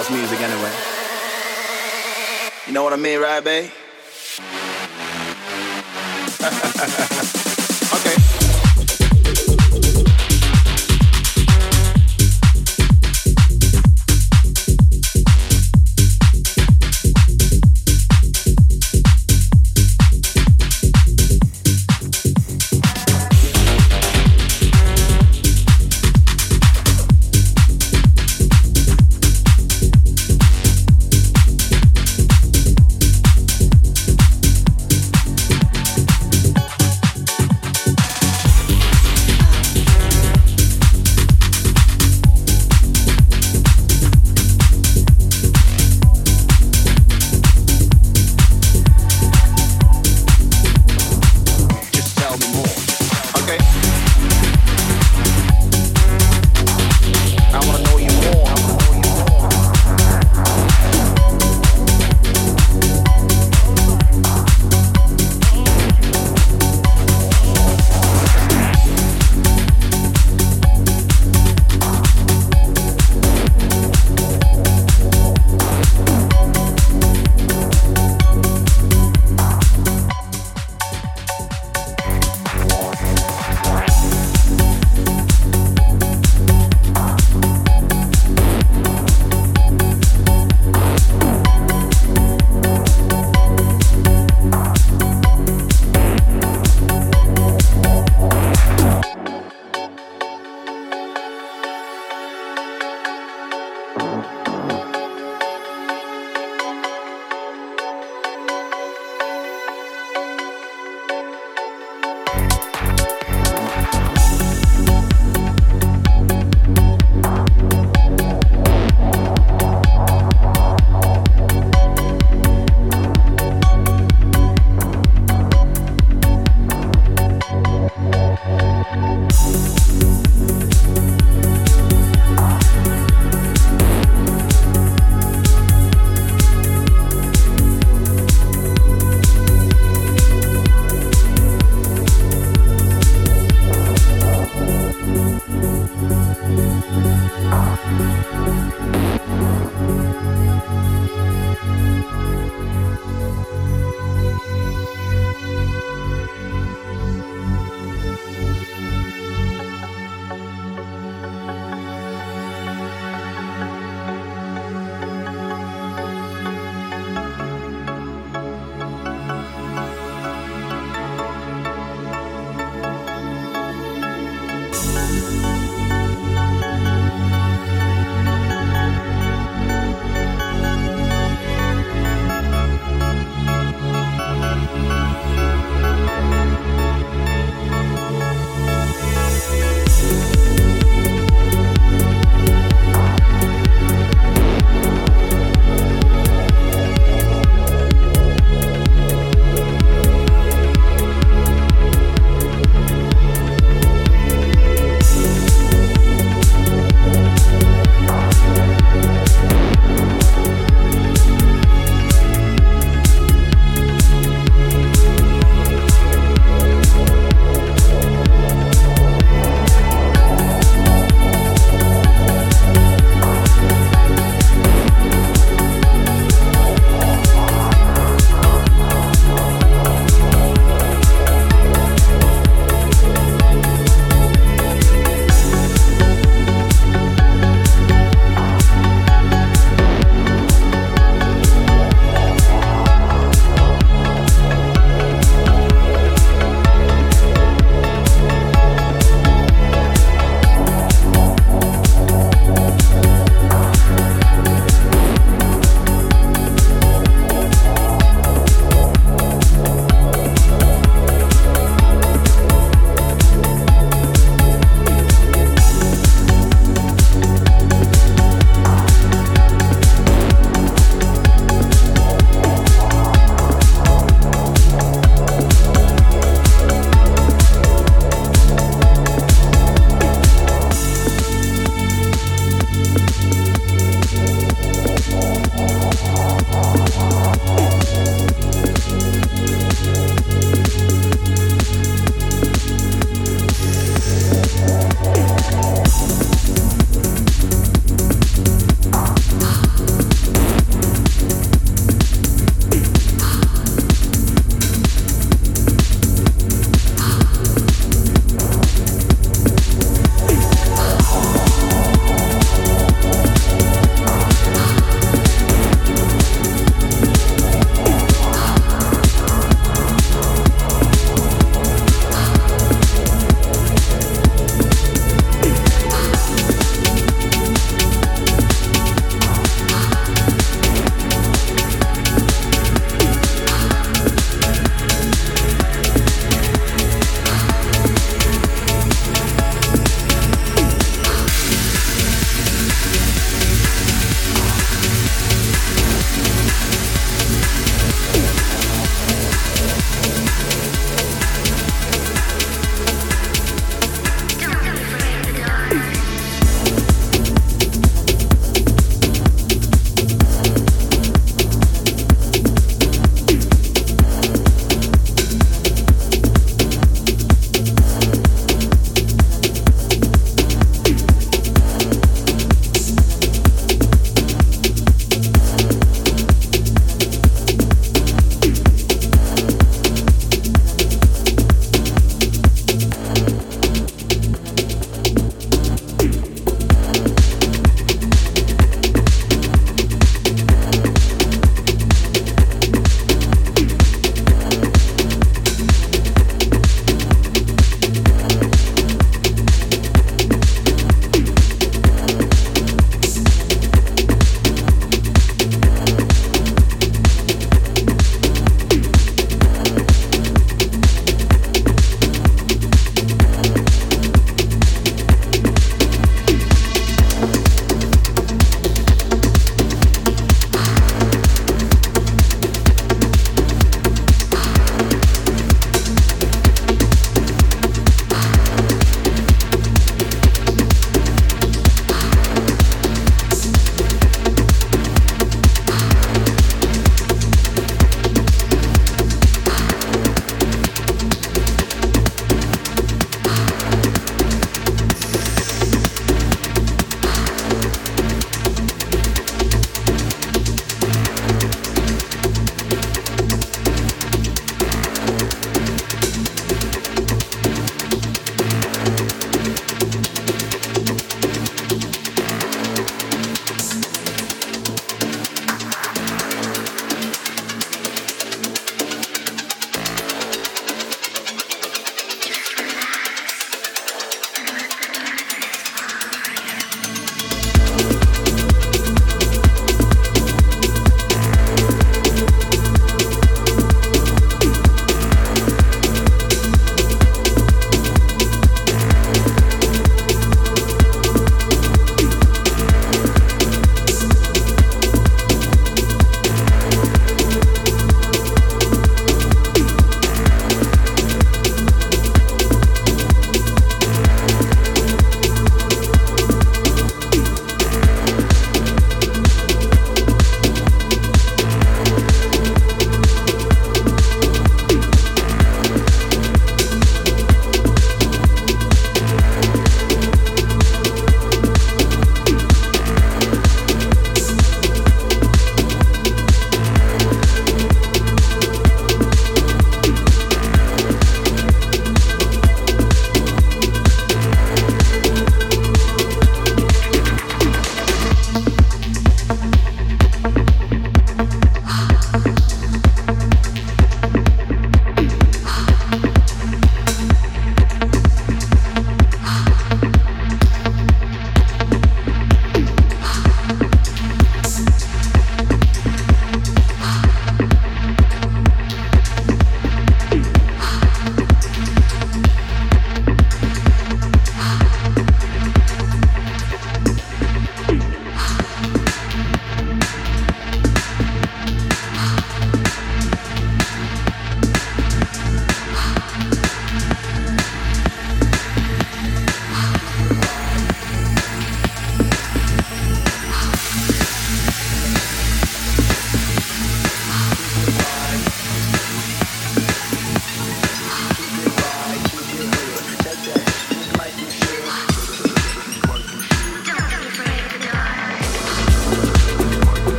house music anyway. You know what I mean, right, babe?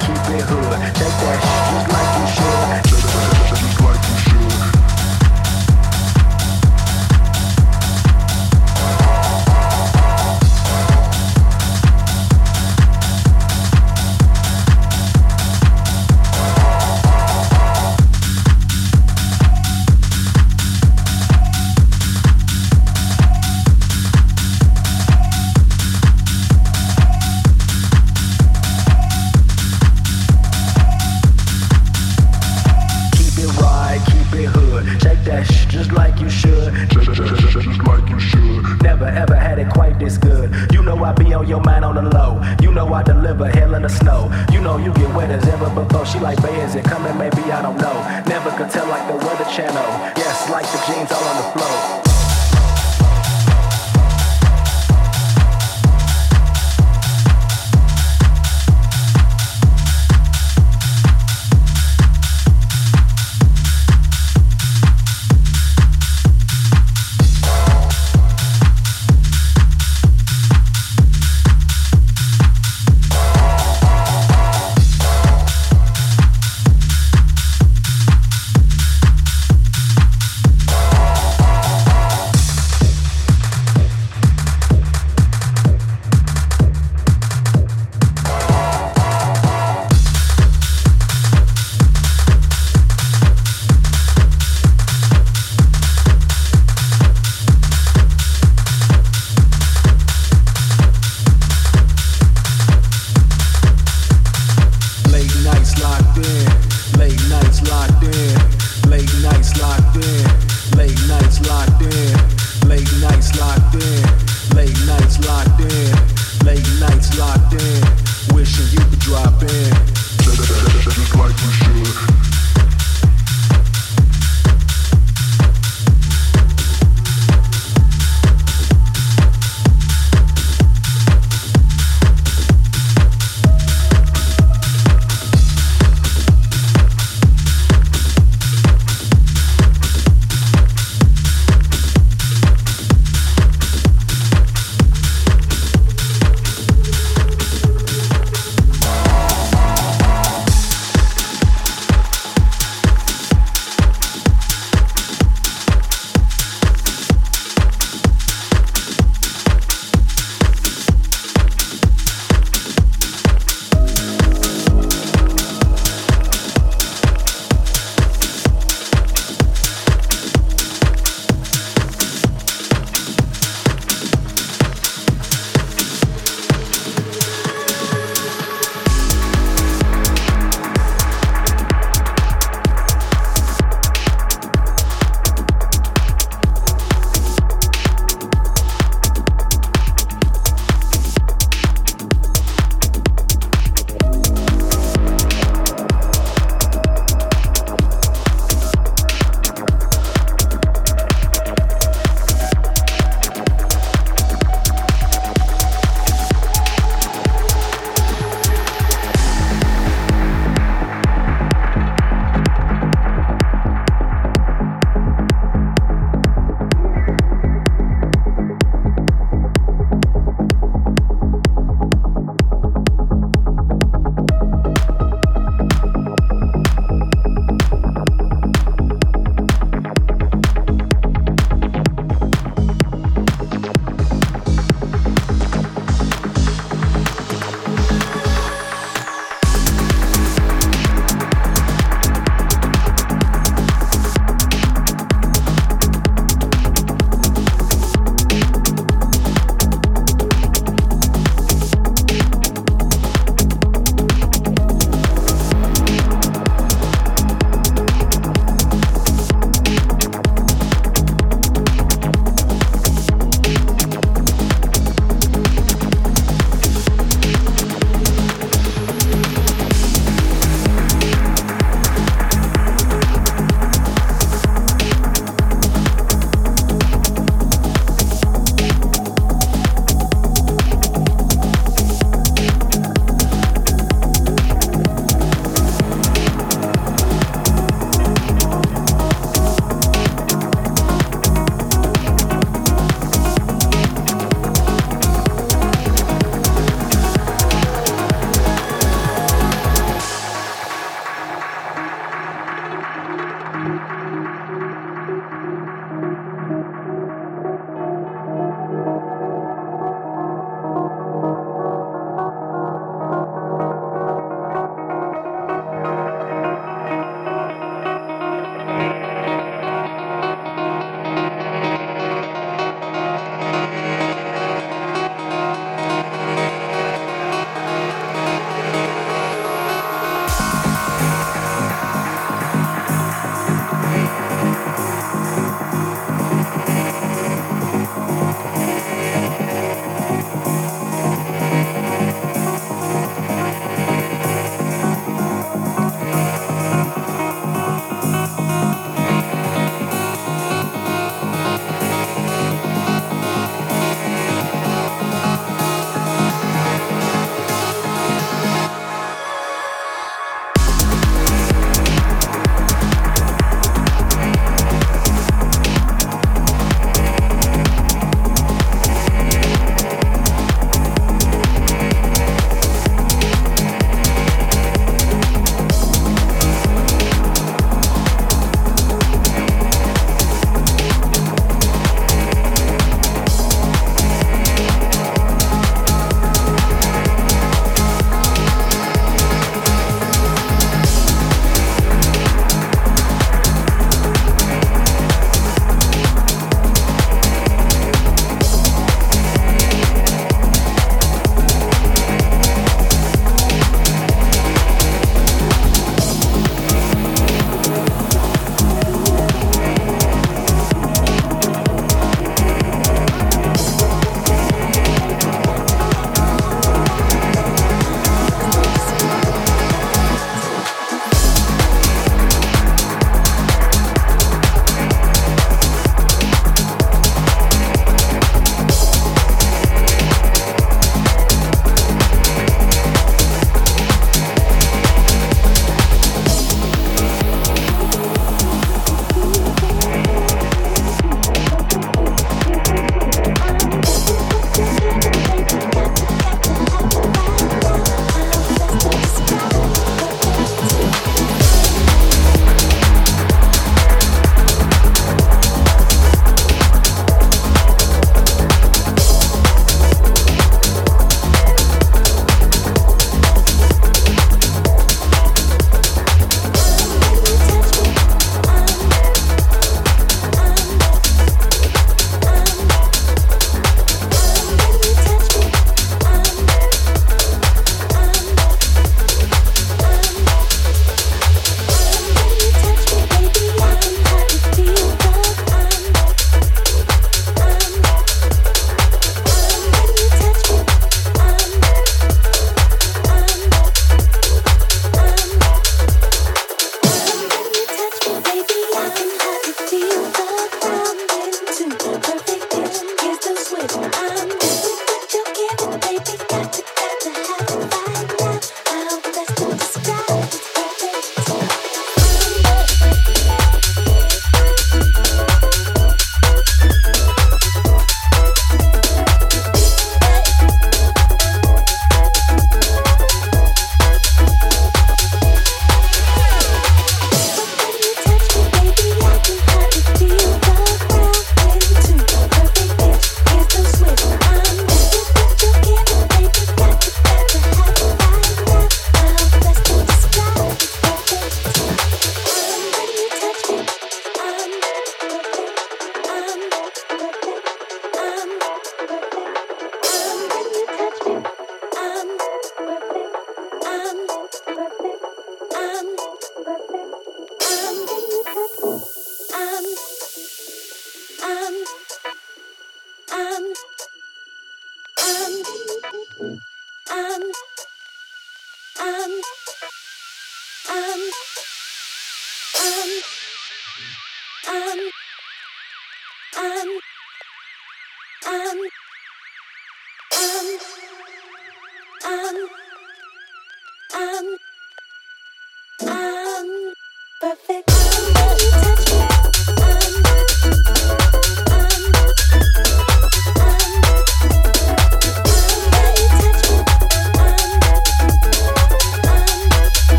keep it hood. Take that shit just like you should.